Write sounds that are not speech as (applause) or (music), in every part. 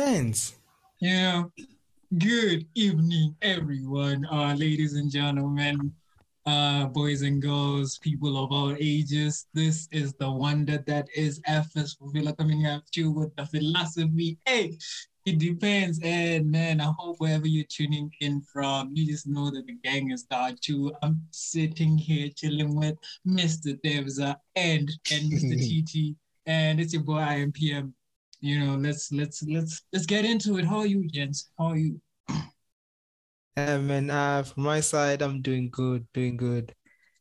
Depends. Yeah. Good evening, everyone, uh, ladies and gentlemen, uh, boys and girls, people of all ages. This is the wonder that is FS for Philo coming at you with the philosophy. Hey, it depends. And man, I hope wherever you're tuning in from, you just know that the gang is there too. I'm sitting here chilling with Mr. Tebza and and Mr. TT, (laughs) and it's your boy IMPM. You know, let's let's let's let's get into it. How are you, gents? How are you? Yeah, man. Uh, from my side, I'm doing good, doing good.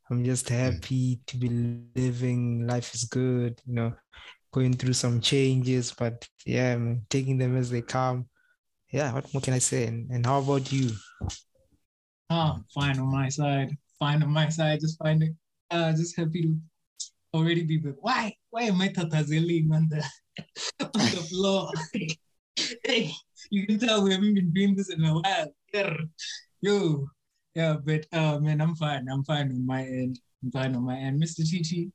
I'm just happy to be living. Life is good, you know, going through some changes, but yeah, man, taking them as they come. Yeah, what more can I say? And, and how about you? Ah, fine on my side. Fine on my side. Just find it. Uh, just happy to already be back. Why? Why am I tatazeling on the on the floor? hey, you can tell we haven't been doing this in a while. Yo, yeah, but uh, man, I'm fine. I'm fine on my end. I'm fine on my end. Mr. TT,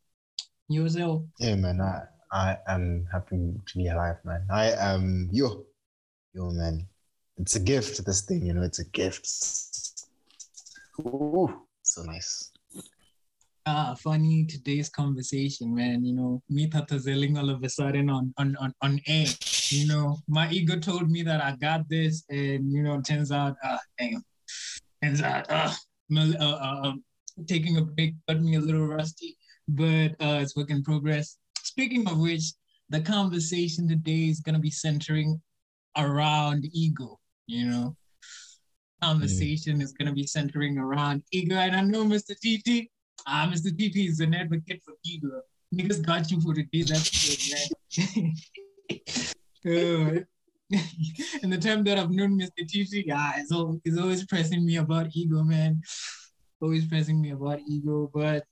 yourself. Yeah, man. I I am happy to be alive, man. I am yo, yo, man. It's a gift. This thing, you know, it's a gift. Ooh, so nice. Ah, funny today's conversation, man. You know, me tatazeling all of a sudden on on on on air. You know, my ego told me that I got this, and you know, turns out, ah, damn, turns out, ah, uh, uh, uh, taking a break got me a little rusty, but uh, it's work in progress. Speaking of which, the conversation today is gonna be centering around ego. You know, conversation is gonna be centering around ego, and I know Mr. TT Ah, Mr. TT is an advocate for ego. Niggas got you for the. That's good, (laughs) man. In the time that I've known Mr. TT, yeah, he's always, always pressing me about ego, man. Always pressing me about ego. But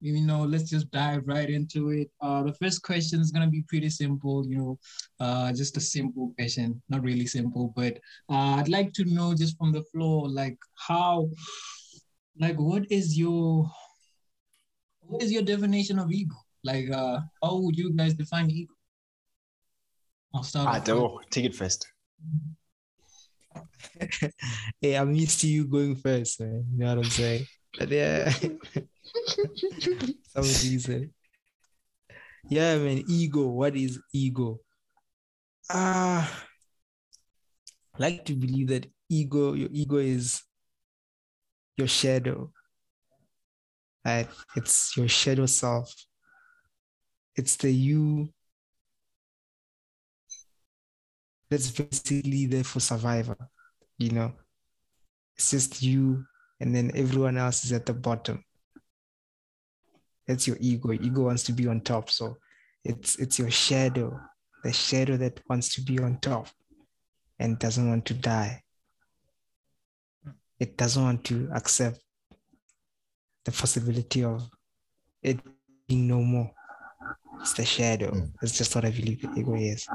you know, let's just dive right into it. Uh, the first question is gonna be pretty simple, you know, uh, just a simple question, not really simple, but uh, I'd like to know just from the floor, like how, like, what is your what is your definition of ego? Like, uh, how would you guys define ego? I'll start. I don't take it first. (laughs) hey, I'm used to you going first, man. You know what I'm saying? But yeah, (laughs) somebody said, yeah, man. Ego. What is ego? Ah, uh, I like to believe that ego, your ego is your shadow Right? It's your shadow self. It's the you that's basically there for survivor, you know. It's just you and then everyone else is at the bottom. That's your ego. Ego wants to be on top. So it's it's your shadow, the shadow that wants to be on top and doesn't want to die. It doesn't want to accept the possibility of it being no more. It's the shadow. Mm. It's just what I believe the ego is.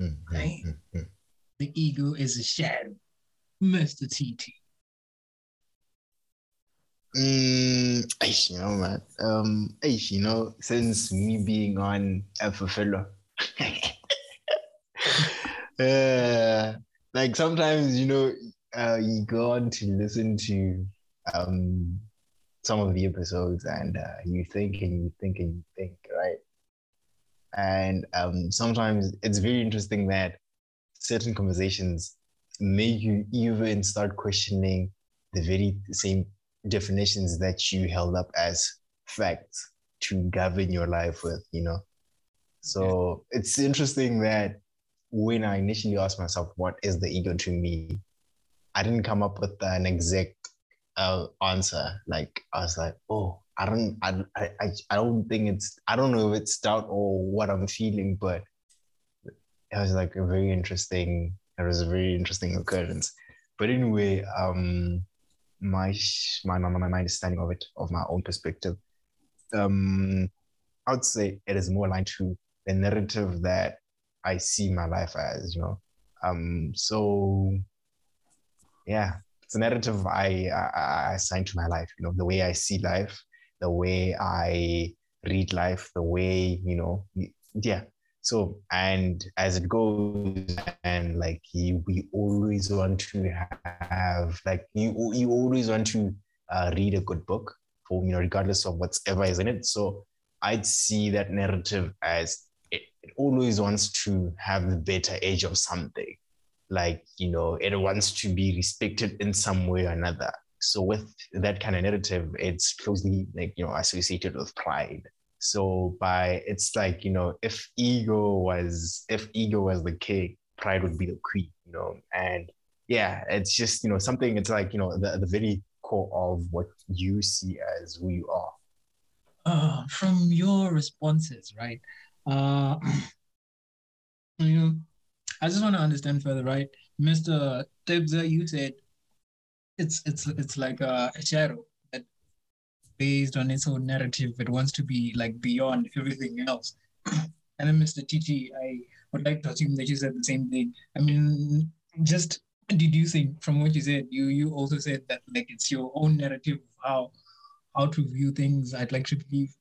Mm, mm, mm, the ego is a shadow. Mr. TT. Mm, you know, man. Um, you know, since me being on Alpha Fellow, (laughs) uh, like sometimes, you know, uh, you go on to listen to um, some of the episodes and uh, you think and you think and you think, right? And um, sometimes it's very interesting that certain conversations make you even start questioning the very same definitions that you held up as facts to govern your life with, you know? So yeah. it's interesting that when I initially asked myself, what is the ego to me? I didn't come up with an exact uh, answer. Like I was like, oh, I don't, I, I, I don't think it's, I don't know if it's doubt or what I'm feeling, but it was like a very interesting, it was a very interesting occurrence. But anyway, um, my my my understanding of it, of my own perspective, um, I would say it is more aligned to the narrative that I see my life as, you know. Um, so yeah, it's a narrative I, I, I assign to my life. You know, the way I see life, the way I read life, the way you know, yeah, So, and as it goes, and like you, we always want to have, like you, you always want to uh, read a good book for you know, regardless of whatever is in it. So, I'd see that narrative as it, it always wants to have the better edge of something. Like you know, it wants to be respected in some way or another. So, with that kind of narrative, it's closely like you know associated with pride so by it's like, you know, if ego was if ego was the king, pride would be the queen, you know. And yeah, it's just, you know, something it's like, you know, the, the very core of what you see as who you are. Uh, from your responses, right? Uh (clears throat) you know, I just want to understand further, right? Mr. Tebza, you said it's it's it's like a, shadow that, based on its own narrative. It wants to be like beyond everything else. (clears throat) and then Mr. Titi, I would like to assume that you said the same thing. I mean, just deducing from what you said, you you also said that like it's your own narrative of how how to view things. I'd like to believe.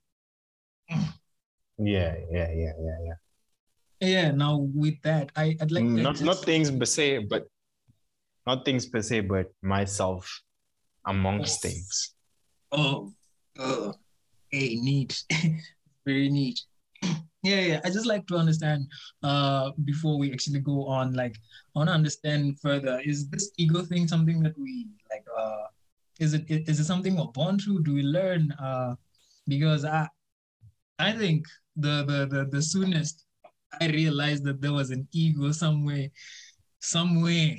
Yeah, yeah, yeah, yeah, yeah. Yeah. Now with that, I, I'd like mm, not just... not things per se, but not things per se, but myself amongst oh. things. Oh, oh, hey, neat, (laughs) very neat. (clears throat) yeah, yeah. I just like to understand uh before we actually go on. Like, I want to understand further. Is this ego thing something that we like? Uh, is it is it something we're born to? Do we learn? Uh, because I, I think the the the the soonest I realized that there was an ego somewhere, somewhere,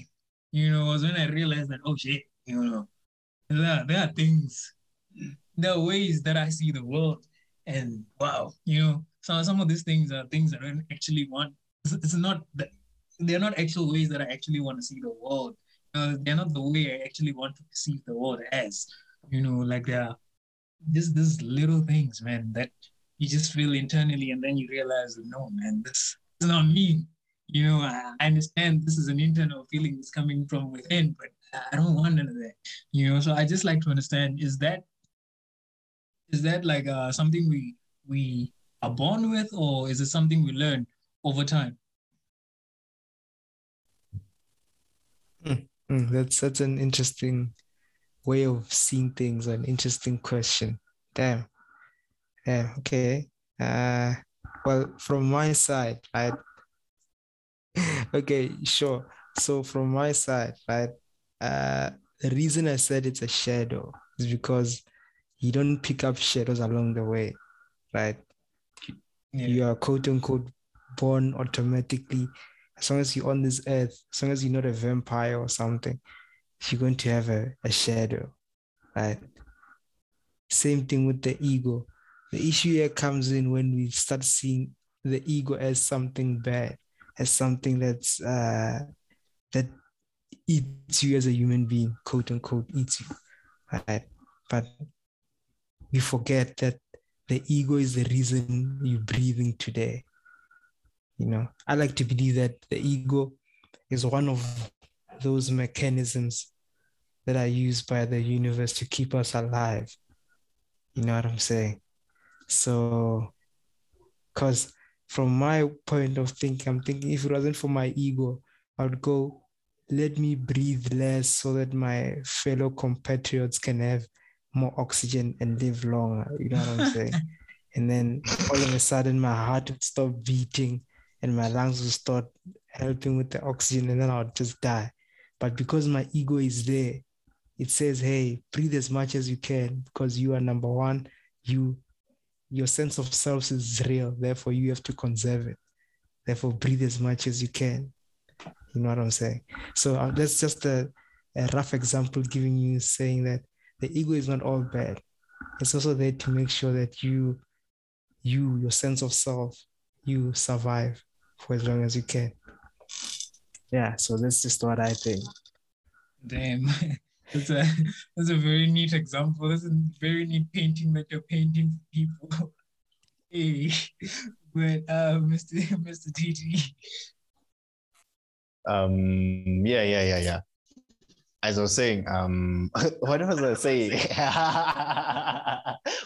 you know, was when I realized that oh shit, you know, there there are things there are ways that I see the world, and wow, you know, some some of these things are things that I don't actually want. It's, it's not that they're not actual ways that I actually want to see the world. Uh, they're not the way I actually want to perceive the world as. You know, like they're just these little things, man, that you just feel internally, and then you realize, no, man, this is not me. You know, I, understand this is an internal feeling that's coming from within, but I don't want none of that. You know, so I just like to understand: is that is that like uh, something we we are born with, or is it something we learn over time? Mm, that's that's an interesting way of seeing things. An interesting question. Damn. Yeah. Okay. Uh. Well, from my side, right. (laughs) okay. Sure. So from my side, right. Uh, the reason I said it's a shadow is because you don't pick up shadows along the way, right? Yeah. You are quote unquote born automatically. As long as you're on this earth, as long as you're not a vampire or something, you're going to have a, a shadow, right? Same thing with the ego. The issue here comes in when we start seeing the ego as something bad, as something that's uh, that eats you as a human being, quote unquote, eats you, right? But we forget that the ego is the reason you're breathing today. You know, I like to believe that the ego is one of those mechanisms that are used by the universe to keep us alive. You know what I'm saying? So, because from my point of thinking, I'm thinking if it wasn't for my ego, I would go, let me breathe less so that my fellow compatriots can have more oxygen and live longer. You know what I'm saying? (laughs) and then all of a sudden, my heart would stop beating and my lungs would start helping with the oxygen, and then I would just die. But because my ego is there, it says, "Hey, breathe as much as you can because you are number one. You, your sense of self is real. Therefore, you have to conserve it. Therefore, breathe as much as you can." You know what I'm saying? So uh, that's just a, a rough example giving you saying that the ego is not all bad. It's also there to make sure that you, you, your sense of self, you survive for as long as you can. Yeah, so that's just what I think. Damn. (laughs) That's a (laughs) that's a very neat example. That's a very neat painting that you're painting for people. (laughs) hey, (laughs) but uh, Mr. Mr. TT. Um. Yeah. Yeah. Yeah. Yeah as I was saying, um, what was I saying?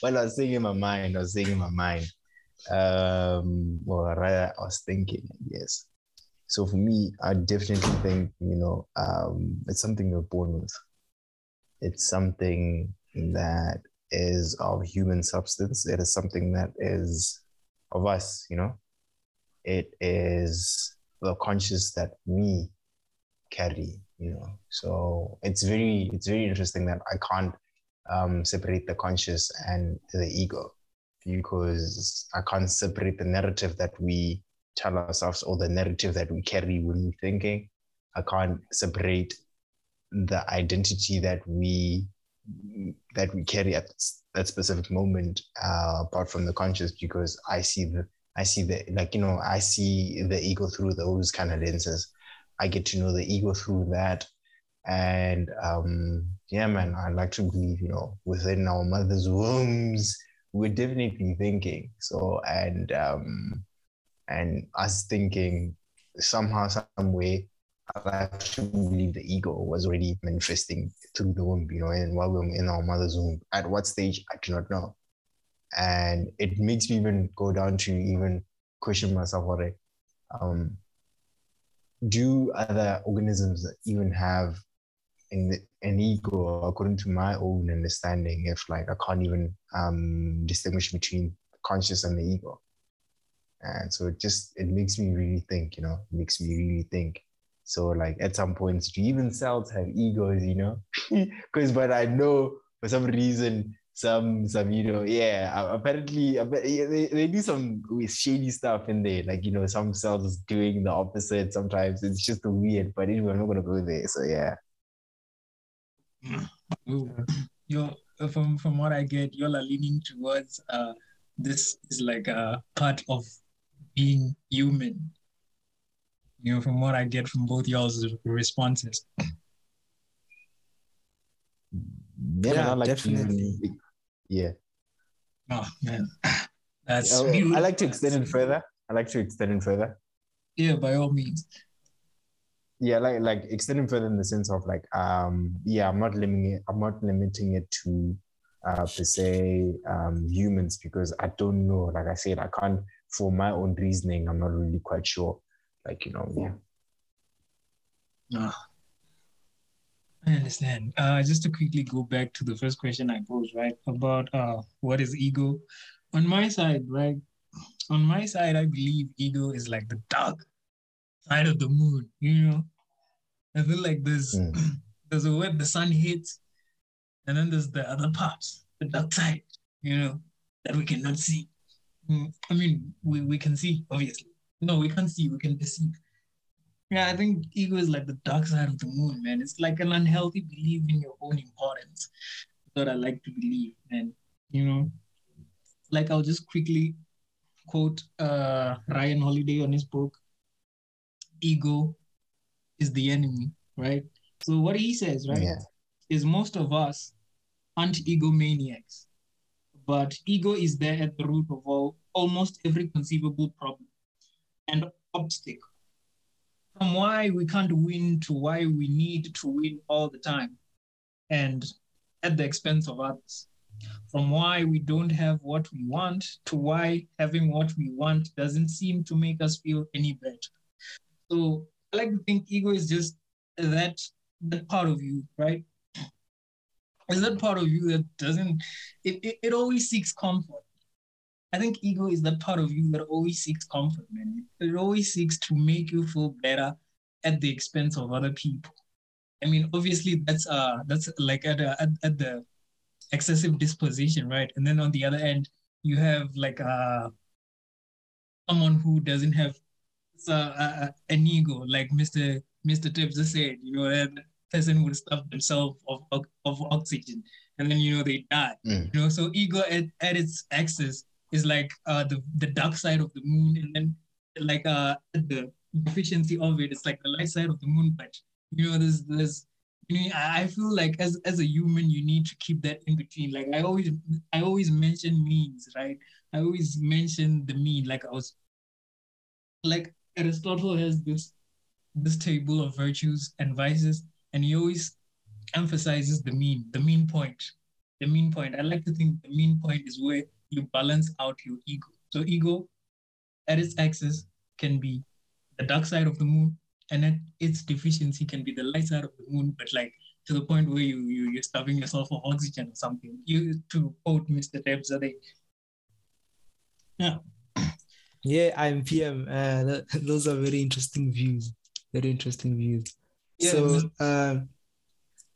well, I was saying in my mind, I was saying in my mind. Um, well, rather, I was thinking, yes. So for me, I definitely think, you know, um, it's something we're born with. It's something that is of human substance. It is something that is of us, you know. It is the conscious that we carry, you know. So it's very, it's very interesting that I can't um, separate the conscious and the ego because I can't separate the narrative that we tell ourselves or the narrative that we carry when we're thinking. I can't separate the identity that we that we carry at that specific moment uh, apart from the conscious because I see the I see the like you know I see the ego through those kind of lenses. I get to know the ego through that, and um, yeah, man, I like to believe you know within our mother's (laughs) wombs we're definitely thinking so and um, and us thinking somehow some way I actually believe the ego was already manifesting through the womb, you know, and while we we're in our mother's womb. At what stage, I do not know. And it makes me even go down to even question myself, what um, do other organisms even have an, an ego according to my own understanding if like I can't even um, distinguish between conscious and the ego. And so it just it makes me really think, you know, it makes me really think so like at some points, do even cells have egos, you know? (laughs) Because but I know for some reason some some you know yeah apparently they, they do some shady stuff in there. Like you know some cells doing the opposite sometimes. It's just weird but anyway i'm not gonna go there so yeah. (clears throat) You're from from what i get y'all are leaning towards uh this is like a part of being human you know, from what I get from both y'all's responses. Yeah, yeah like definitely. To, yeah. Oh man, (laughs) that's. Yeah, I like to extend it further. I like to extend it further. Yeah, by all means. Yeah, like like extending further in the sense of like um yeah, I'm not limiting it. I'm not limiting it to uh per se um humans because I don't know. Like I said, I can't for my own reasoning. I'm not really quite sure like you know yeah no I understand. Uh, just to quickly go back to the first question I posed, right, about uh, what is ego. On my side, right, on my side, I believe ego is like the dark side of the moon. You know, I feel like there's mm. (clears throat) there's a web the sun hits, and then there's the other parts, the dark side. You know, that we cannot see. Mm, I mean, we, we can see obviously, no, we can't see, we can perceive. Yeah, I think ego is like the dark side of the moon, man. It's like an unhealthy belief in your own importance. That I like to believe. And, you know, like I'll just quickly quote uh, Ryan Holiday on his book, Ego is the enemy, right? So what he says, right, yeah. is most of us aren't egomaniacs, but ego is there at the root of all almost every conceivable problem and obstacle. From why we can't win to why we need to win all the time and at the expense of others. From why we don't have what we want to why having what we want doesn't seem to make us feel any better. So I like to think ego is just that that part of you, right? Is that part of you that doesn't it, it, it always seeks comfort I think ego is that part of you that always seeks comfort, man. It always seeks to make you feel better at the expense of other people. I mean, obviously that's uh that's like at, a, at, at the excessive disposition, right? And then on the other end, you have like uh someone who doesn't have uh, uh, an ego, like Mr. Mr. Tibbs just said, you know, that person would stuff themselves of, of, of oxygen and then you know they die. Mm. You know, so ego at, at its axis is like uh, the the dark side of the moon, and then like uh, the deficiency of it, it's like the light side of the moon. But you know, there's there's you know, I feel like as as a human, you need to keep that in between. Like I always I always mention means, right? I always mention the mean. Like I was like Aristotle has this this table of virtues and vices, and he always emphasizes the mean, the mean point. The mean point. I like to think the mean point is where you balance out your ego. So ego at its axis can be the dark side of the moon, and at its deficiency can be the light side of the moon, but like to the point where you, you you're starving yourself of oxygen or something. You to quote Mr. Debzade. Yeah. Yeah, I'm PM. Uh, th- those are very interesting views. Very interesting views. Yeah, so, um,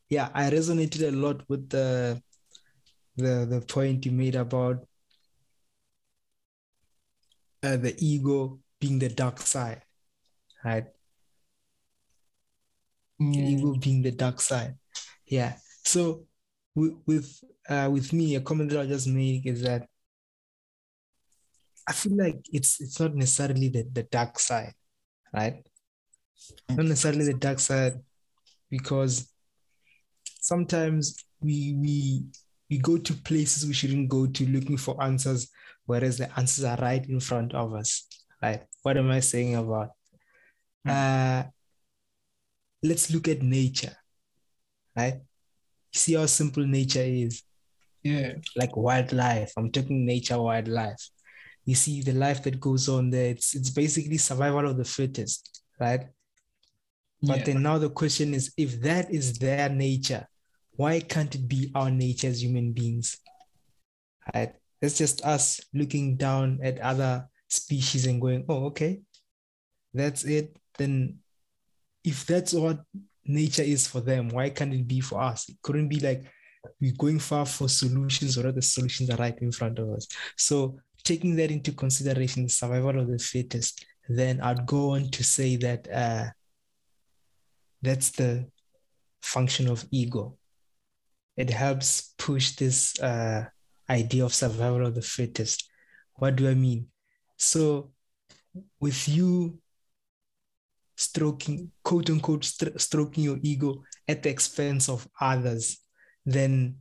yeah, I resonated a lot with the the the point you made about uh, the ego being the dark side, right? The Mm, ego being the dark side. Yeah. So with with uh, with me, a comment that I just make is that I feel like it's it's not necessarily the, the dark side, right? Not necessarily the dark side, because sometimes we we we go to places we shouldn't go to looking for answers, whereas the answers are right in front of us. Right? What am I saying about? Uh, let's look at nature, right? See how simple nature is yeah. like wildlife. I'm talking nature wildlife. You see the life that goes on there. It's it's basically survival of the fittest, right? But yeah. then now the question is, if that is their nature, why can't it be our nature as human beings? Right? It's just us looking down at other species and going, oh, okay, that's it. Then if that's what nature is for them, why can't it be for us? It couldn't be like we're going far for solutions or the solutions are right in front of us. So taking that into consideration, survival of the fittest, then I'd go on to say that uh, that's the function of ego. It helps push this uh, idea of survival of the fittest. What do I mean? So, with you stroking, quote unquote, stro- stroking your ego at the expense of others, then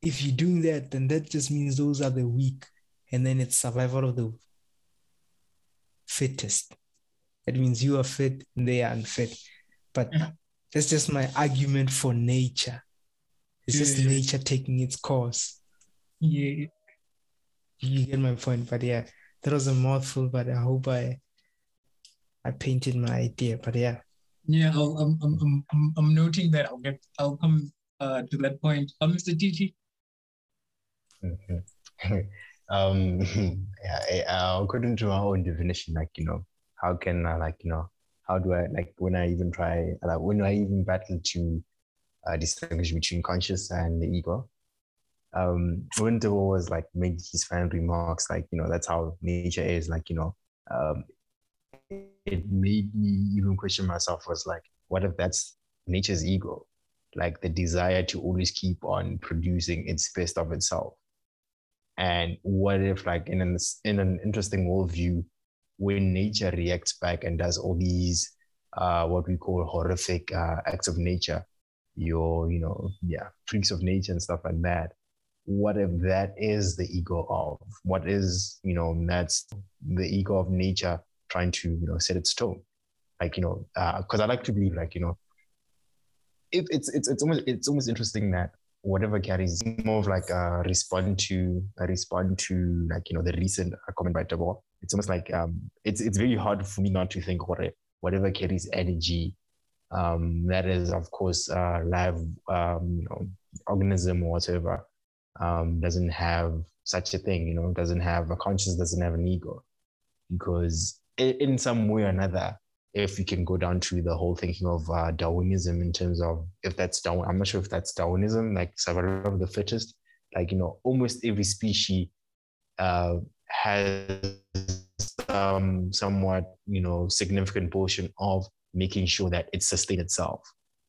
if you're doing that, then that just means those are the weak, and then it's survival of the fittest. That means you are fit and they are unfit. But that's just my argument for nature. It's just Yeah. nature taking its course. Yeah. You get my point, but yeah, that was a mouthful, but I hope I I painted my idea. But yeah. Yeah, I'll, I'm, I'm, I'm, I'm, I'm noting that. I'll get, I'll come uh, to that point. Uh, Mr. Titi. (laughs) Um, (laughs) yeah, uh, according to our own definition, like you know, how can I like you know, how do I like when I even try like when I even battle to uh, distinguish between conscious and the ego? Um, Debo was like made his final remarks, like you know, that's how nature is. Like you know, um, it made me even question myself. Was like, what if that's nature's ego? Like the desire to always keep on producing its best of itself. And what if, like, in an in an interesting worldview, when nature reacts back and does all these uh, what we call horrific uh, acts of nature, your you know yeah freaks of nature and stuff like that. What if that is the ego of what is you know that's the ego of nature trying to you know set its tone, like you know because I like to believe like you know it, it's it's it's almost it's almost interesting that whatever carries more of like a respond to a respond to like you know the recent uh, comment by Tabo. It's almost like um it's it's very hard for me not to think what whatever carries energy um that is of course uh live um you know organism or whatever um doesn't have such a thing you know doesn't have a conscience doesn't have an ego because in, some way or another if we can go down to the whole thinking of uh, Darwinism in terms of if that's Darwin, I'm not sure if that's Darwinism, like survival of the fittest. Like you know, almost every species uh, has um, somewhat you know significant portion of making sure that it sustains itself.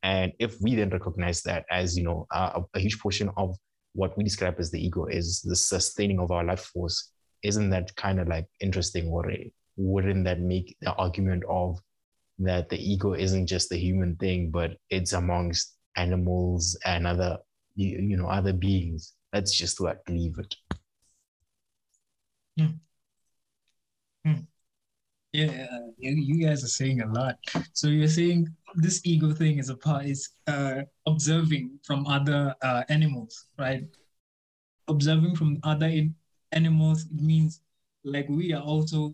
And if we then recognize that as you know a, a huge portion of what we describe as the ego is the sustaining of our life force, isn't that kind of like interesting already? Wouldn't that make the argument of that the ego isn't just the human thing, but it's amongst animals and other, you, you know, other beings. Let's just like leave it. Hmm. Hmm. Yeah, you, you guys are saying a lot. So you're saying this ego thing is a part is uh, observing from other uh, animals, right? Observing from other in- animals means like we are also,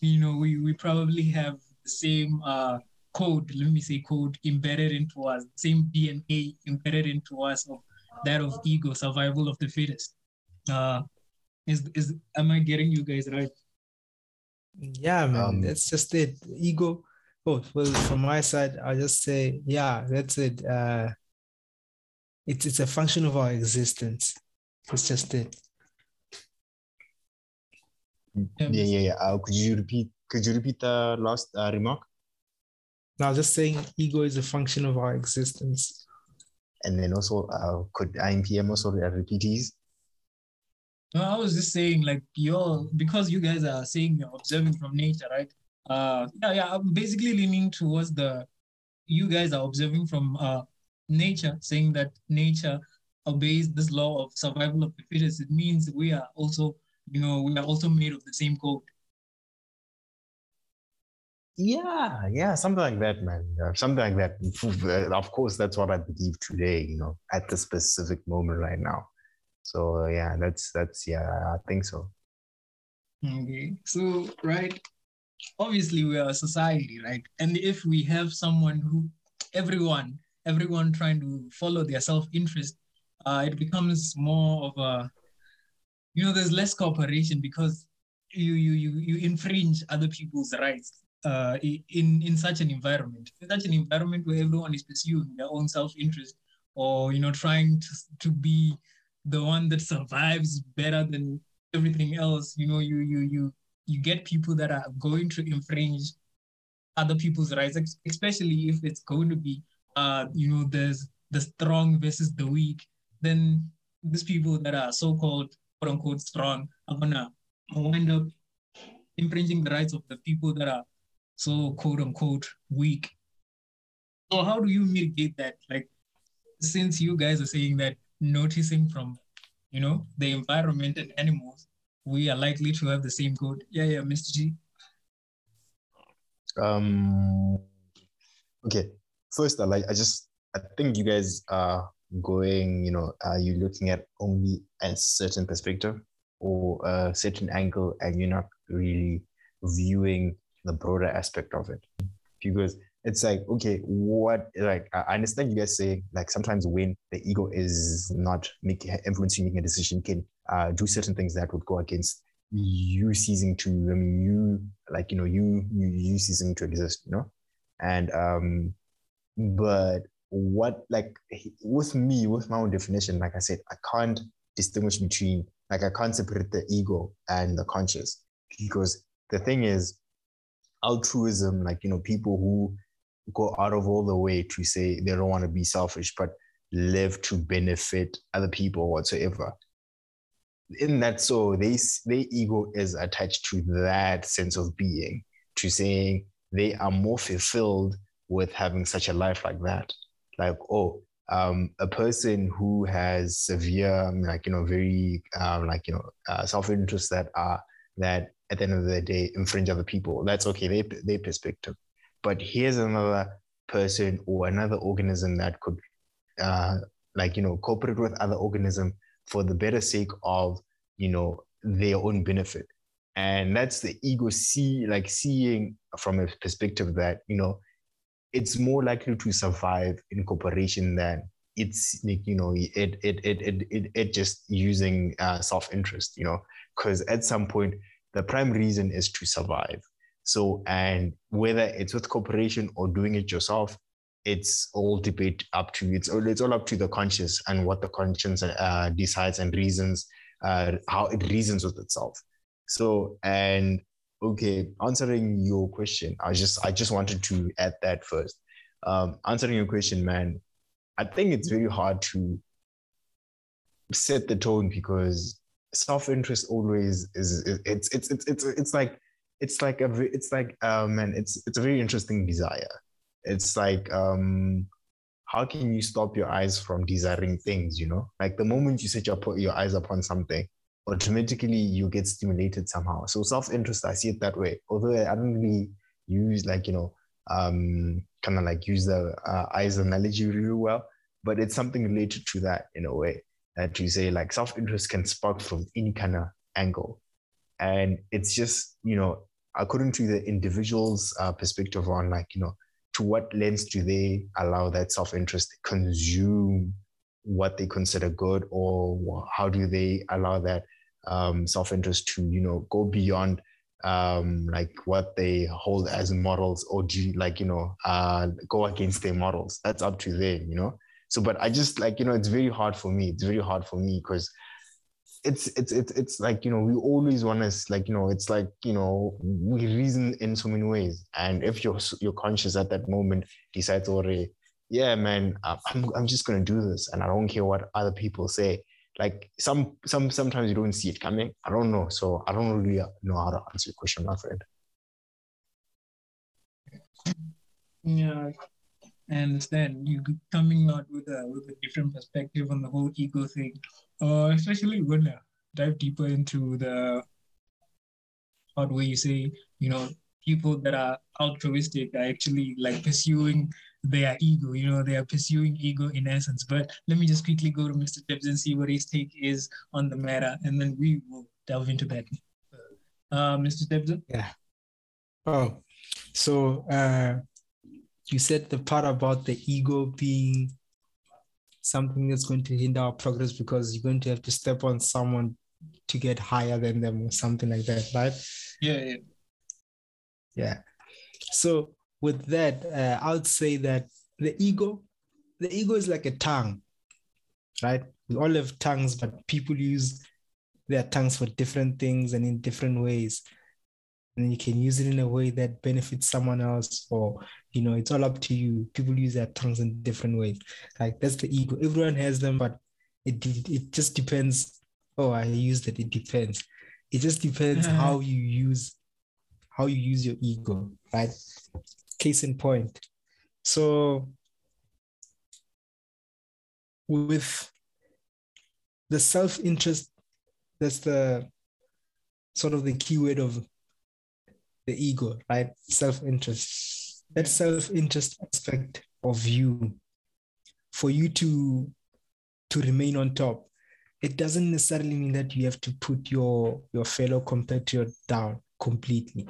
you know, we we probably have the same uh code, let me say code embedded into us, same DNA embedded into us of that of ego, survival of the fittest. Uh is is am I getting you guys right? Yeah, man. Um, that's just it. Ego. Oh, well, from my side, I'll just say, yeah, that's it. Uh it's it's a function of our existence. it's just it. Yeah, yeah, yeah. Uh, could you repeat? Could you repeat the last uh, remark? Now just saying ego is a function of our existence. And then also, uh, could IMPM also repeat these? No, I was just saying, like you're because you guys are saying you're observing from nature, right? Uh, yeah, yeah. I'm basically leaning towards the you guys are observing from uh nature, saying that nature obeys this law of survival of the fittest. It means we are also, you know, we are also made of the same code. Yeah, yeah, something like that, man. Yeah, something like that. (laughs) Of course, that's what I believe today. You know, at the specific moment right now. So yeah, that's that's yeah, I think so. Okay. So, right, obviously we are a society, right? And if we have someone who, everyone, everyone trying to follow their self-interest, uh, it becomes more of a, you know, there's less cooperation because you you you you infringe other people's rights uh, in in such an environment. In such an environment where everyone is pursuing their own self-interest, or you know, trying to to be the one that survives better than everything else. You know, you you you you get people that are going to infringe other people's rights, especially if it's going to be uh, you know, there's the strong versus the weak, then these people that are so-called quote unquote strong are gonna wind up infringing the rights of the people that are so quote unquote weak. So how do you mitigate that? Like since you guys are saying that noticing from you know the environment and animals, we are likely to have the same code. Yeah, yeah, Mr. G. Um. Okay. First, I like. I just. I think you guys are going. You know, are you looking at only a certain perspective or a certain angle, and you're not really viewing the broader aspect of it? Because it's like, okay, what? Like, I understand you guys say like sometimes when the ego is not making influencing making a decision, can uh, do certain things that would go against you ceasing to I mean, you like you know you you you ceasing to exist you know and um but what like with me with my own definition like i said i can't distinguish between like i can't separate the ego and the conscious because the thing is altruism like you know people who go out of all the way to say they don't want to be selfish but live to benefit other people whatsoever. In that so they their ego is attached to that sense of being to saying they are more fulfilled with having such a life like that. Like oh um a person who has severe like you know very um like you know uh, self-interest that are that at the end of the day infringe other people that's okay they their perspective but here's another person or another organism that could uh like you know cooperate with other organism for the better sake of you know their own benefit. And that's the ego see like seeing from a perspective that you know it's more likely to survive in cooperation than it's like you know it it it it it, it just using uh, self-interest you know because at some point the prime reason is to survive so and whether it's with cooperation or doing it yourself it's all debate up to you. it's all it's all up to the conscious and what the conscience uh, decides and reasons uh, how it reasons with itself. So and okay, answering your question, I just I just wanted to add that first. Um, answering your question, man, I think it's very hard to set the tone because self-interest always is it's it's it's it's it's like it's like a it's like um man it's it's a very interesting desire. It's like um how can you stop your eyes from desiring things you know? Like the moment you set your your eyes upon something automatically you get stimulated somehow. So self-interest i see it that way. Although i don't really use like you know um kind of like use the uh, eyes analogy really well but it's something related to that in a way that you say like self-interest can spark from any kind of angle. And it's just you know according to the individual's uh, perspective on like you know to what lens do they allow that self-interest to consume what they consider good or how do they allow that um, self-interest to you know go beyond um, like what they hold as models or do like you know uh, go against their models? That's up to them you know? So but i just like you know it's very hard for me it's very hard for me because it's it's it's it's like you know we always want to like you know it's like you know we reason in so many ways. And if you're you're conscious at that moment decides already yeah man i'm i'm just to do this and i don't care what other people say like some some sometimes you don't see it coming. I don't know. So i don't really know how to answer your question my friend. Yeah I understand. You coming out with a with a different perspective on the whole ego thing, uh, especially when I dive deeper into the part where you say, you know, people that are altruistic are actually like pursuing their ego, you know, they are pursuing ego in essence. But let me just quickly go to Mr. Tibbs and see what his take is on the matter, and then we will delve into that. Uh, Mr. Tibbs? Yeah. Oh, so uh, you said the part about the ego being something that's going to hinder our progress because you're going to have to step on someone to get higher than them or something like that, right? Yeah, yeah. Yeah. So with that, uh, I would say that the ego, the ego is like a tongue, right? We all have tongues, but people use their tongues for different things and in different ways and you can use it in a way that benefits someone else or you know it's all up to you. People use their tongues in different ways. Like that's the ego. Everyone has them but it it just depends. Oh i used it. It depends. It just depends uh-huh. how you use how you use your ego right? Case in point. So with the self-interest that's the sort of the keyword of the ego, right? Self interest. That self interest aspect of you, for you to to remain on top, it doesn't necessarily mean that you have to put your your fellow competitor down completely.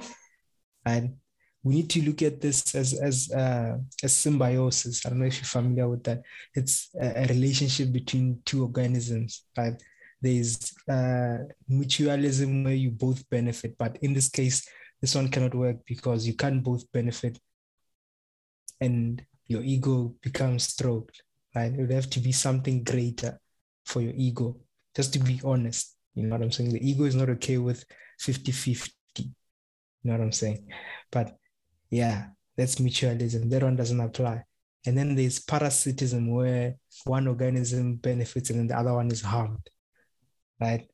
And we need to look at this as as uh, symbiosis. I don't know if you're familiar with that. It's a, a relationship between two organisms, right? There's uh, mutualism where you both benefit, but in this case, this one cannot work because you can't both benefit and your ego becomes stroked, right? It would have to be something greater for your ego, just to be honest. You know what I'm saying? The ego is not okay with 50 50. You know what I'm saying? But yeah, that's mutualism. That one doesn't apply. And then there's parasitism where one organism benefits and then the other one is harmed, right?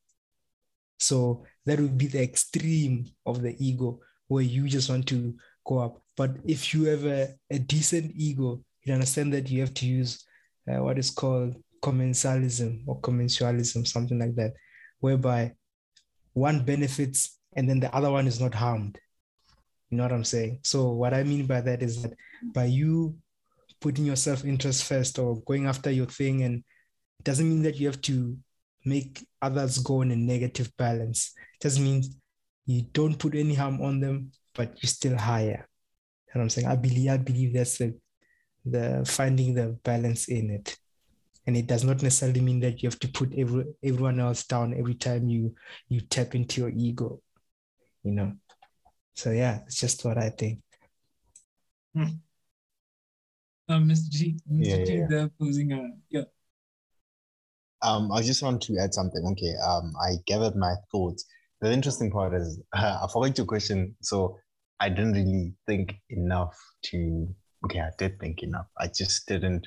So that would be the extreme of the ego where you just want to go up. But if you have a, a decent ego, you understand that you have to use uh, what is called commensalism or commensalism, something like that, whereby one benefits and then the other one is not harmed. You know what I'm saying? So, what I mean by that is that by you putting your self interest first or going after your thing, and it doesn't mean that you have to make others go in a negative balance. It just means you don't put any harm on them, but you're still higher. You know what I'm saying? I believe I believe that's the the finding the balance in it. And it does not necessarily mean that you have to put every, everyone else down every time you you tap into your ego. You know. So yeah, it's just what I think. Hmm. Um, Mr. G, Mr. Yeah, G, yeah. they're posing a yeah. Um, I just want to add something. Okay. Um, I gathered my thoughts. The interesting part is uh, (laughs) I forgot your question, so I didn't really think enough to. Okay, I did think enough. I just didn't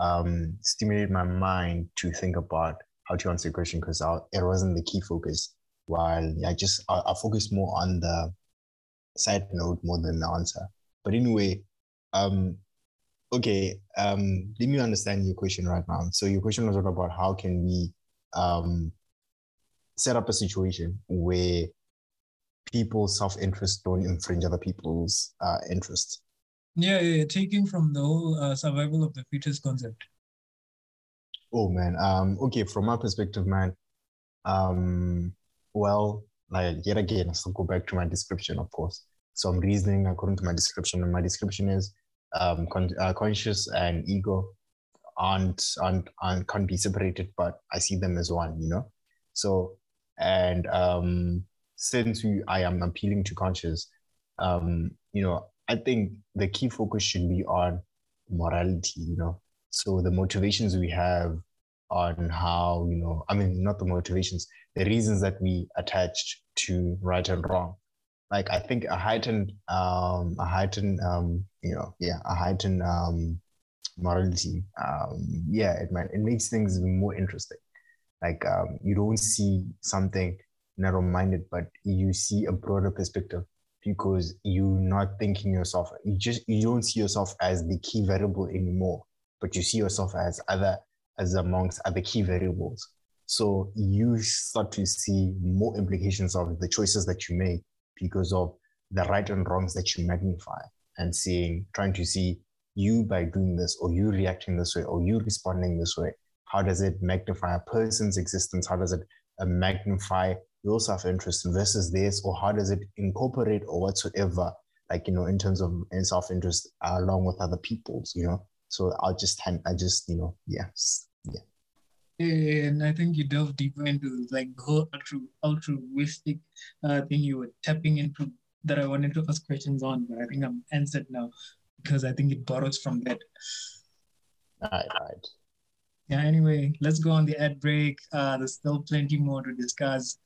um, stimulate my mind to think about how to answer the question because it wasn't the key focus. While I just I, I focused more on the side note more than the answer. But anyway, um, okay, um, let me understand your question right now. So your question was all about how can we um, set up a situation where people's self-interest don't infringe other people's uh, interests. Yeah, yeah, yeah, taking from the whole uh, survival of the fittest concept. Oh man, um, okay, from my perspective, man, um, well, like yet again, I still go back to my description, of course. So I'm reasoning according to my description, and my description is um, con- uh, conscious and ego aren't, aren't aren't can't be separated, but I see them as one. You know. So and um, since we, I am appealing to conscious, um, you know, I think the key focus should be on morality. You know, so the motivations we have on how you know, I mean, not the motivations, the reasons that we attached to right and wrong like I think a heightened um a heightened um you know yeah a heightened um morality um yeah it might it makes things more interesting like um you don't see something narrow-minded but you see a broader perspective because you're not thinking yourself you just you don't see yourself as the key variable anymore but you see yourself as other as amongst other key variables so you start to see more implications of the choices that you make because of the right and wrongs that you magnify and seeing, trying to see you by doing this or you reacting this way or you responding this way. How does it magnify a person's existence? How does it uh, your self interest versus this? Or how does it incorporate or whatsoever, like, you know, in terms of self interest uh, along with other people's, you know? So I'll just, hand, I just, you know, yes, yeah. And I think you delve deeper into like the whole altru- altruistic uh, thing you were tapping into that I wanted to ask questions on, but I think I'm answered now because I think it borrows from that. Right, right. Yeah, anyway, let's go on the ad break. Uh, there's still plenty more to discuss.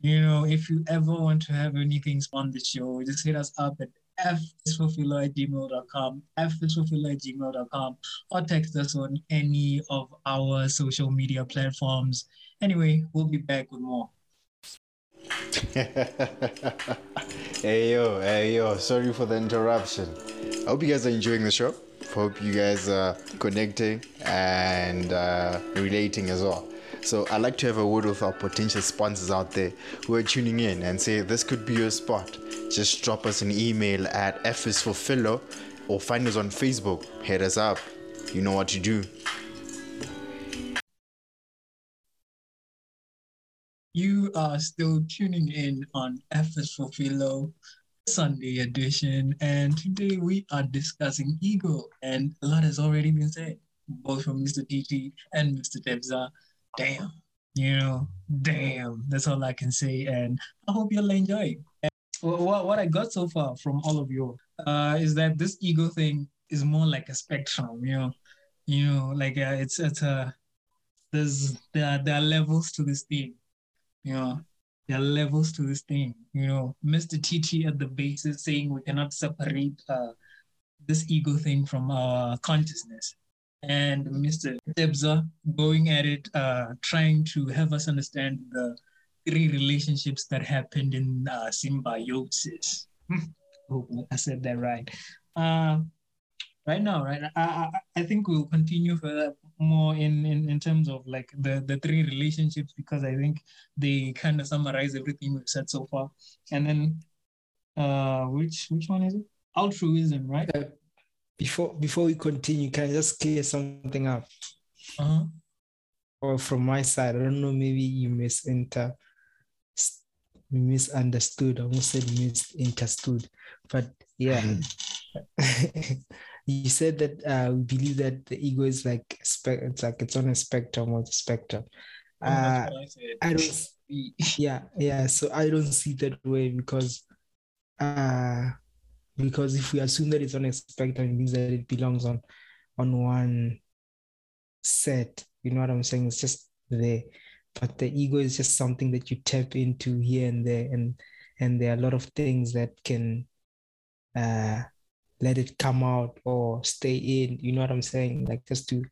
You know, if you ever want to have anything on the show, just hit us up at fisforphilo at gmail.com, at gmail.com, or text us on any of our social media platforms. Anyway, we'll be back with more. (laughs) hey yo, hey yo, sorry for the interruption. I hope you guys are enjoying the show. Hope you guys are connecting and uh, relating as well. So I'd like to have a word with our potential sponsors out there who are tuning in and say this could be your spot. Just drop us an email at F is for Philo or find us on Facebook. Hit us up. You know what to do. You are still tuning in on F is for Philo Sunday edition, and today we are discussing ego, and a lot has already been said, both from Mr. TT and Mr. Tebza. Damn, you know, damn. That's all I can say, and I hope you'll enjoy. And what I got so far from all of you uh, is that this ego thing is more like a spectrum, you know, you know, like uh, it's it's a there's there there are levels to this thing, you know there are levels to this thing. You know, Mr. TT at the basis saying we cannot separate uh, this ego thing from our consciousness. And Mr. Tebza going at it, uh, trying to have us understand the three relationships that happened in uh, symbiosis. Hope I said that right. Uh, right now, right? I, I, I think we'll continue further more in, in in terms of like the the three relationships because I think they kind of summarize everything we've said so far. And then, uh, which which one is it? Altruism, right? Before before we continue, can I just clear something up? Uh-huh. Or from my side, I don't know. Maybe you misinter misunderstood. I almost said misunderstood, but yeah. (laughs) you said that uh, we believe that the ego is like spe- it's like it's on a spectrum or the spectrum. Oh, Uh, I. I don't. (laughs) Yeah, yeah. So I don't see it that way because, uh, because if we assume that it's on a spectrum, it means that it belongs on, on one set. You know what I'm saying? It's just there. But the ego is just something that you tap into here and there, and and there are a lot of things that can, uh, let it come out or stay in. You know what I'm saying? Like just to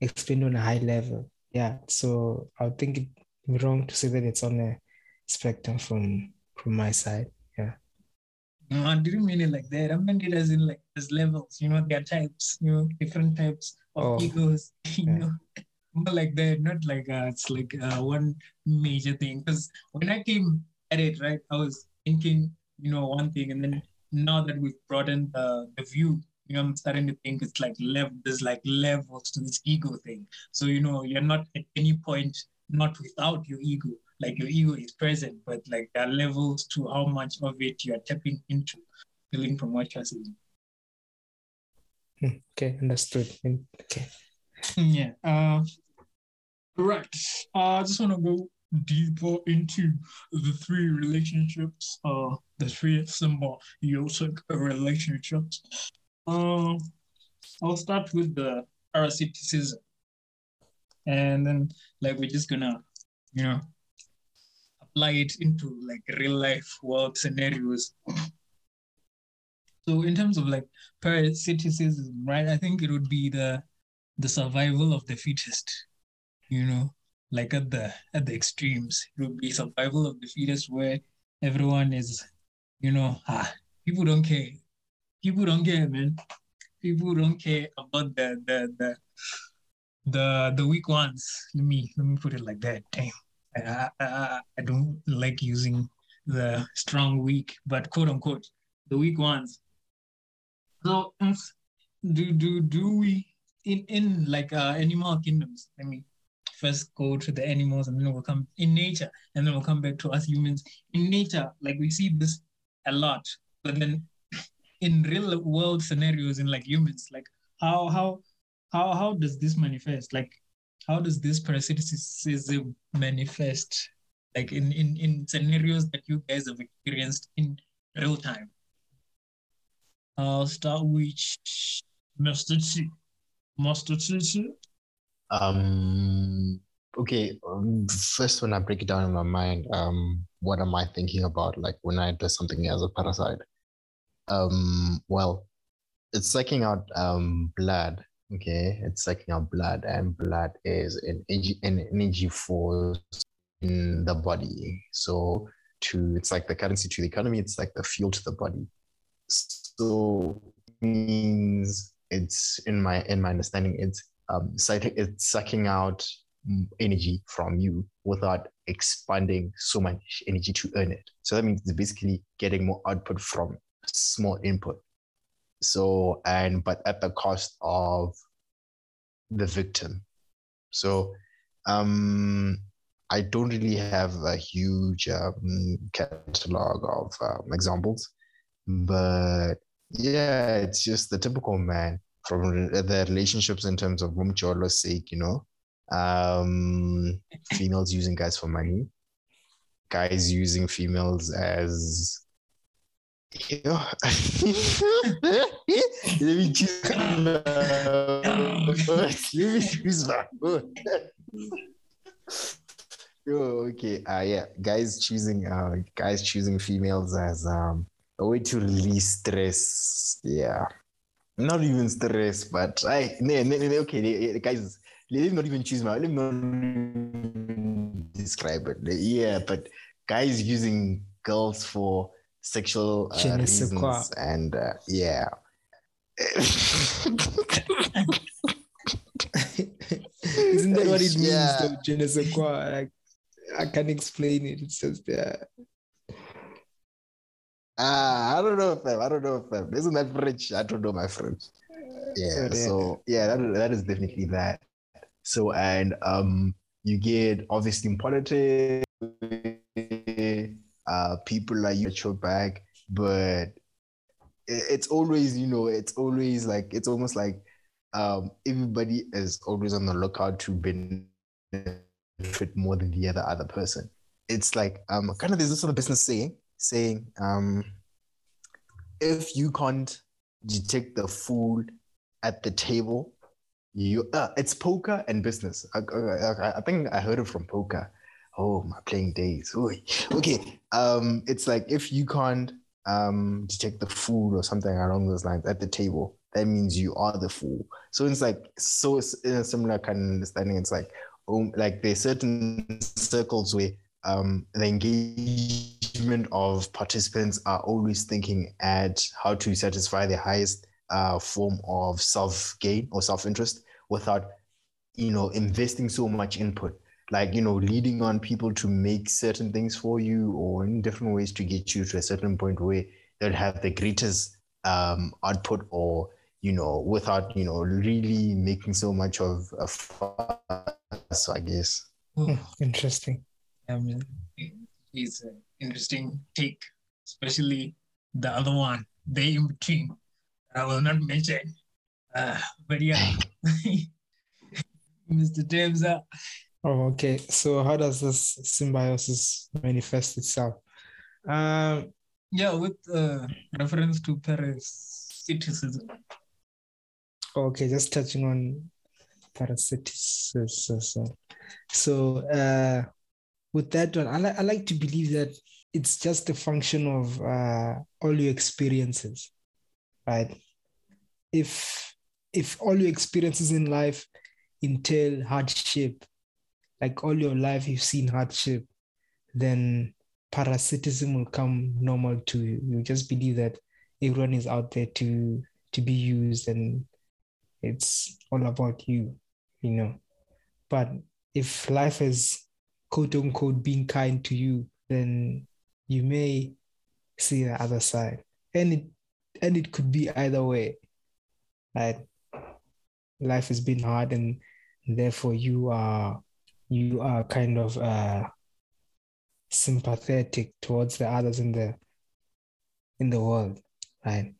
explain on a high level. Yeah. So I think it wrong to say that it's on a spectrum from from my side. No, I didn't mean it like that. I meant it as in like there's levels, you know, there are types, you know, different types of Oh, egos, (laughs) you yeah. know, more like that, not like uh, it's like uh, one major thing. Because when I came at it, right, I was thinking, you know, one thing, and then now that we've broadened the, the view, you know, I'm starting to think it's like level, there's like levels to this ego thing. So, you know, you're not at any point not without your ego, like your ego is present, but like there are levels to how much of it you are tapping into, feeling from what you're saying. Hmm, Okay, understood. Mm, Okay. (laughs) Yeah. Uh, right. Uh, I just want to go deeper into the three relationships, uh, the three symbol symbiotic relationships. Um, I'll start with the parasiticism. And then, like, we're just gonna, you know, apply it into like real life world scenarios. So, in terms of like parasiticism, right? I think it would be the the survival of the fittest you know? Like at the at the extremes it would be survival of the fittest where everyone is you know ah, people don't care. People don't care man. People don't care about the the the the, the weak ones. Let me let me put it like that. Damn I, I, I don't like using the strong weak but quote unquote the weak ones so do do do we in in like uh, animal kingdoms. Let me first go to the animals, and then we'll come in nature, and then we'll come back to us humans. In nature, like we see this a lot, but then in real world scenarios, in like humans, like how how how how does this manifest? Like how does this parasiticism manifest? Like in in in scenarios that you guys have experienced in real time. I'll start with Mr. T. Master Chichi. Um. Okay. Um, first, when I break it down in my mind, um, what am I thinking about? Like when I do something as a parasite. Um. Well, it's sucking out um blood. Okay, it's sucking out blood, and blood is an energy, an energy force in the body. So to it's like the currency to the economy. It's like the fuel to the body. So means it's in my in my understanding it's um it's sucking out energy from you without expanding so much energy to earn it so that means it's basically getting more output from small input so and but at the cost of the victim so um i don't really have a huge um, catalog of um, examples but yeah, it's just the typical man from the relationships in terms of Rumcholo's sake, you know. Um, females using guys for money, guys using females as know. Let me choose. Let me choose Yo, okay. Uh yeah, guys choosing uh guys choosing females as um a way to release stress. Yeah. Not even stress, but I no, no, no, okay, guys, let me not even choose my let me not describe it. Yeah, but guys using girls for sexual uh, Je ne sais reasons and uh, yeah. Isn't that what it (laughs) means Yeah. though? Je ne sais quoi. Like I can't explain it. It's just yeah. Ah, I don't know, fam. I don't know, fam. Isn't that French? I don't know my French. Yeah. Yeah. So yeah, that, that is definitely that. So and um, you get obviously in politics, uh, people like you at your back, but it's always you know it's always like it's almost like um everybody is always on the lookout to benefit more than the other other person. It's like um kind of there's this sort of business saying saying um if you can't detect the fool at the table, you uh, it's poker and business. I, I, I think I heard it from poker. Oh, my playing days. Okay. Um, it's like if you can't um detect the fool or something along those lines at the table, that means you are the fool. So it's like so in a similar kind of understanding. It's like um, like there's certain circles where um the engagement of participants are always thinking at how to satisfy the highest uh, form of self gain or self interest without you know investing so much input like you know leading on people to make certain things for you or in different ways to get you to a certain point where they'll have the greatest um, output or you know without you know really making so much of a fuss i guess Hmm, Interesting. I mean, it's an interesting take, especially the other one, the in between. I will not mention. Uh, but yeah, (laughs) Mr. Tebza. Oh, okay. So how does this symbiosis manifest itself? Um, Yeah, with uh, reference to parasiticism. okay, just touching on parasitism. So uh, with that one, I, li- I like to believe that it's just a function of uh, all your experiences, right? If if all your experiences in life entail hardship, like all your life you've seen hardship, then parasitism will come normal to you. You just believe that everyone is out there to to be used and it's all about you, you know. But if life is quote unquote being kind to you, then you may see the other side. And it and it could be either way. Like Life has been hard and therefore you are you are kind of uh sympathetic towards the others in the in the world. Right.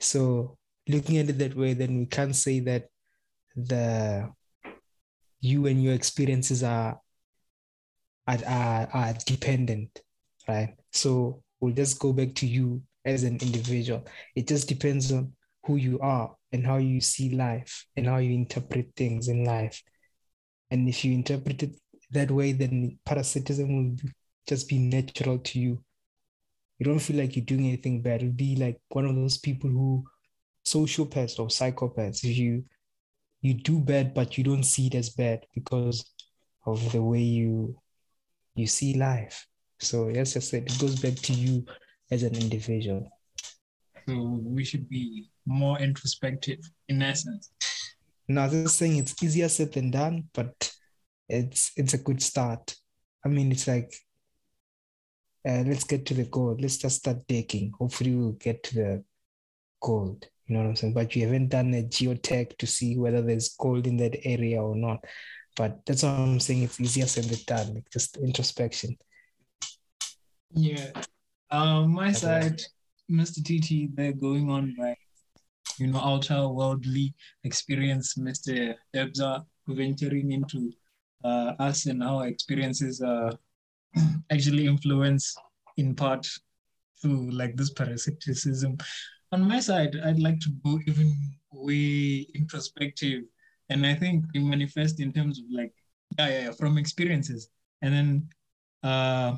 So looking at it that way, then we can't say that the you and your experiences are, are, are dependent, right? So we'll just go back to you as an individual. It just depends on who you are and how you see life and how you interpret things in life. And if you interpret it that way, then parasitism will just be natural to you. You don't feel like you're doing anything bad. It'll be like one of those people who sociopaths or psychopaths. If you you do bad, but you don't see it as bad because of the way you you see life. So yes, I said it goes back to you as an individual. So we should be more introspective in essence. Now, just saying it's easier said than done, but it's it's a good start. I mean, it's like uh, let's get to the goal. Let's just start digging. Hopefully, we'll get to the gold. You know what I'm saying? But you haven't done a geotech to see whether there's gold in that area or not. But that's what I'm saying. It's easier said than done. Like just introspection. Yeah. Um, my side, Mr. TT, they're going on by, you know, ultra worldly experience, Mr. Tebza, venturing into uh, us and our experiences uh, (clears throat) actually influence in part through like this parasiticism. On my side, I'd like to go even way introspective. And I think it manifests in terms of like, yeah, yeah, yeah, from experiences. And then uh,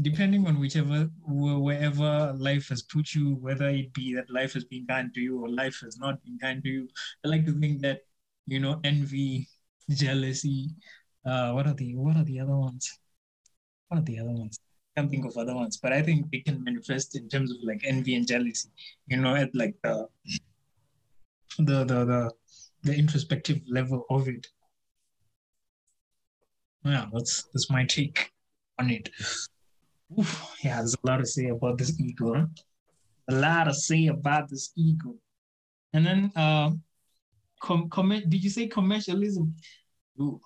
depending on whichever wherever life has put you, whether it be that life has been kind to you or life has not been kind to you, I like to think that you know envy, jealousy, uh, what are the what are the other ones? What are the other ones? I can't think of other ones, but I think they can manifest in terms of like envy and jealousy. You know, at like the the the the, the introspective level of it. Yeah, that's that's my take on it. Oof, yeah, there's a lot to say about this ego. Huh? A lot to say about this ego. And then, uh, com- comment. Did you say commercialism? Ooh,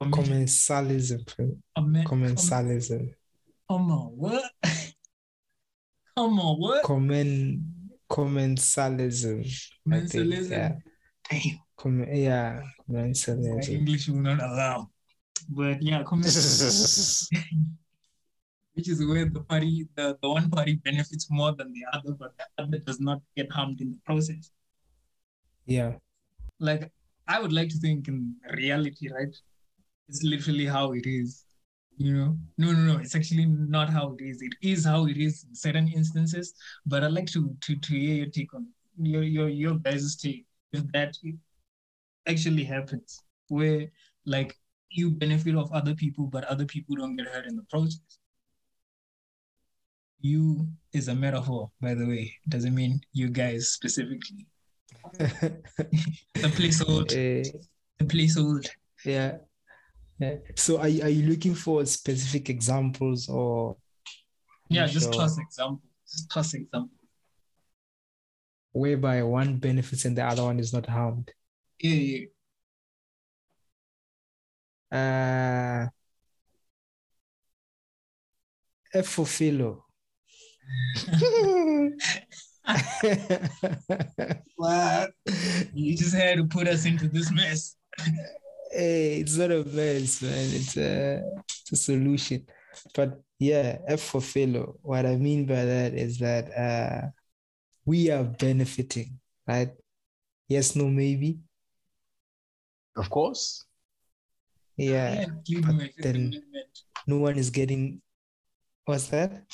commercial- Commensalism. Commensalism. Come on, what? (laughs) Come on, what? Comment commensalism. I think. Commensalism. Yeah. Damn, Com- yeah. my Commensalism. English will not allow. But yeah, commensalism, (laughs) which is where the party, the, the one party benefits more than the other, but the other does not get harmed in the process. Yeah. like I would like to think in reality, right? It's literally how it is. You know, no, no, no. It's actually not how it is. It is how it is in certain instances. But I'd like to to to hear your take on your your your guys' take if that actually happens, where like you benefit of other people, but other people don't get hurt in the process. You is a metaphor, by the way. Doesn't mean you guys specifically. (laughs) The placehold, Eh, the placehold. yeah. Yeah. So are you, are you looking for specific examples or Yeah, just sure? toss example. Just toss example. whereby one benefits and the other one is not harmed? Yeah, yeah. Uh F for philo. (laughs) What? You just had to put us into this mess. hey, it's not a mess, man. It's a, it's a solution. But yeah, F for philo. What I mean by that is that uh, we are benefiting, right? Yes, no, maybe. Of course. Yeah, I but then- no one is getting. What's that?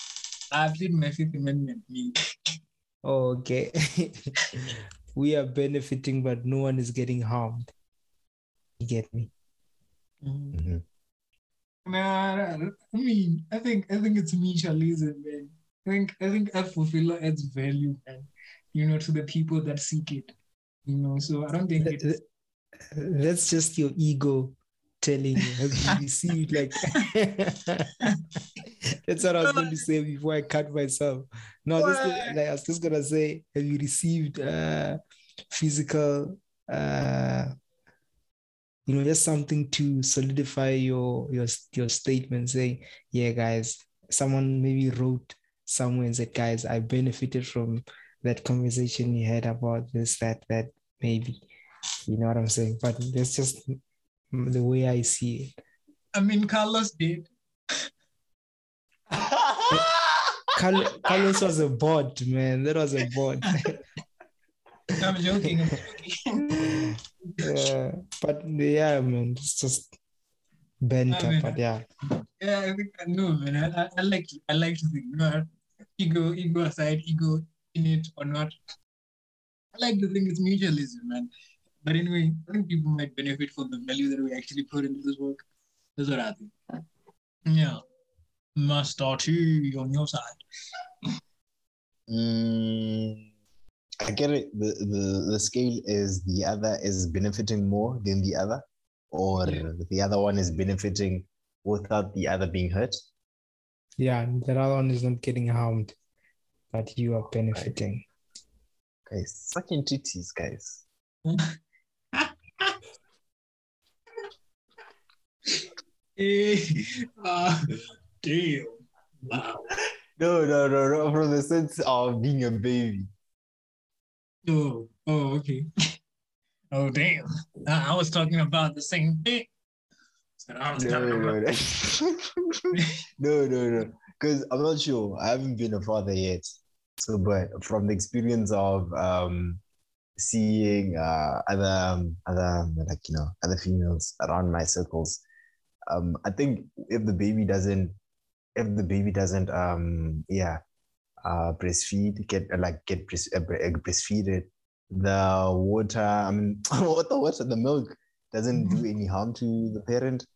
I plead my Fifth Amendment. Me. Okay. (laughs) we are benefiting, but no one is getting harmed. You get me? Mhm. Nah, I mean, I think I think it's mutualism, man. I think I think F for philo adds value, man. You know, to the people that seek it. You know, so I don't think Th- it's That's just your ego telling you. Have you received like? (laughs) That's what I was going to say before I cut myself. No, this What? like I was just gonna say, have you received uh, physical, uh, you know, just something to solidify your your your statement, saying, "Yeah, guys." Someone maybe wrote somewhere and said, "Guys, I benefited from that conversation you had about this, that, that, maybe." You know what I'm saying? But that's just Mm, the way I see it. I mean Carlos did. (laughs) Carl- Carlos was a bot, man. That was a bot. (laughs) I'm joking. I'm (laughs) joking. yeah, but yeah, man, it's just banter. I mean, but yeah, yeah, I think I know, man. I, I, I like to, I like to think, you know, ego, ego aside, ego in it or not. I like to think it's mutualism, man. But anyway, I think people might benefit from the value that we actually put into this work. That's what I think. Yeah. Master T on your side. Mm, I get it. The, the the scale is the other is benefiting more than the other, or Yeah. the other one is benefiting without the other being hurt. yeah, the other one is not getting harmed, but you are benefiting. Guys, sucking titties, (laughs) guys. Uh, (laughs) damn. Wow. No, no, no, no. From the sense of being a baby. Oh, oh, okay. Oh, damn. I I was talking about the same thing. (laughs) No, no, no, no, no, no. Because I'm not sure. I haven't been a father yet. So, but from the experience of um, seeing uh, other, um, other like you know, other females around my circles, um, I think if the baby doesn't, if the baby doesn't, um, yeah, uh, breastfeed, get uh, like get breast, uh, uh, breastfeeded, the water, I mean, (laughs) what the water, the milk doesn't do any harm to the parent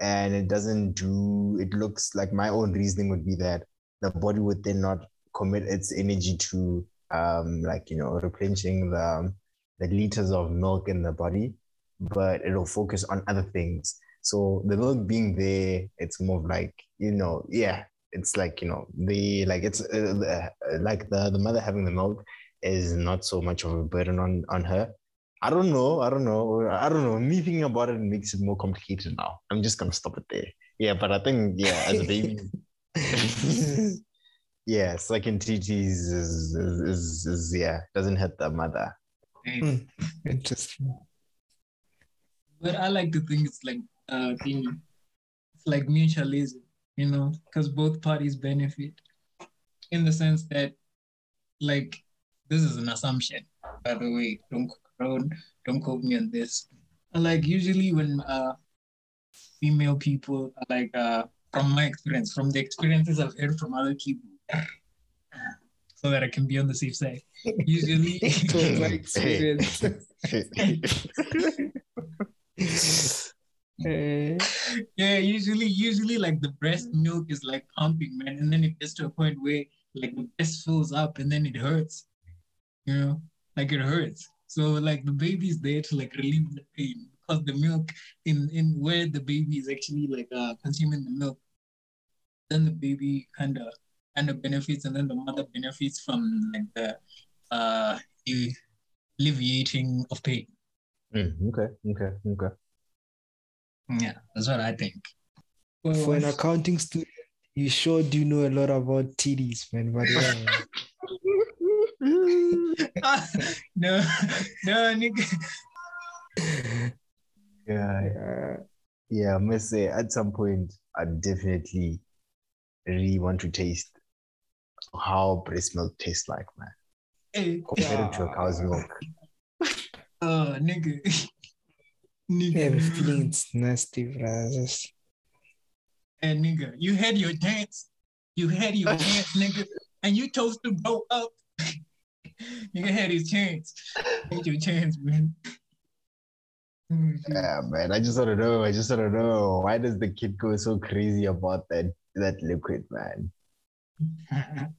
and it doesn't do it looks like my own reasoning would be that the body would then not commit its energy to um like you know replenishing the the liters of milk in the body but it'll focus on other things so the milk being there it's more of like you know yeah it's like you know the like it's uh, the, like the the mother having the milk is not so much of a burden on on her I don't know. I don't know. I don't know. Me thinking about it makes it more complicated now. I'm just gonna stop it there. Yeah, but I think yeah, as a baby, (laughs) yeah, sucking titties is, is, is, is yeah doesn't hurt the mother. it. Interesting. But I like to think it's like uh thing. It's like mutualism, you know, because both parties benefit in the sense that like this is an assumption, by the way. Don't don't, don't quote me on this. Like usually when uh female people like uh from my experience, from the experiences I've heard from other people, so that I can be on the safe side. Usually From (laughs) (laughs) my experience. (laughs) Eh, Yeah, usually, usually like the breast milk is like pumping, man, and then it gets to a point where like the breast fills up and then it hurts, you know, like it hurts. So like the baby's there to like relieve the pain because the milk in in where the baby is actually like uh consuming the milk, then the baby kind of kind of benefits, and then the mother benefits from like the uh alleviating of pain. Mm, okay, okay, okay. Yeah, that's what I think. For an accounting student, you sure do know a lot about TDs, man. But yeah, (laughs) no, no, nigga. Yeah, yeah. I must say, at some point, I definitely really want to taste how breast milk tastes like, man. Hey, Compare it to a cow's milk. uh, nigga. (laughs) yeah, nigga. feeling it's nasty, bro. Just Hey, nigga, you had your chance. You had your (laughs) chance, nigga. And you chose to blow up. (laughs) nigga had his chance. Had your chance, man. Yeah, man. I just want to know. I just want to know why does the kid go so crazy about that that liquid, man? (laughs)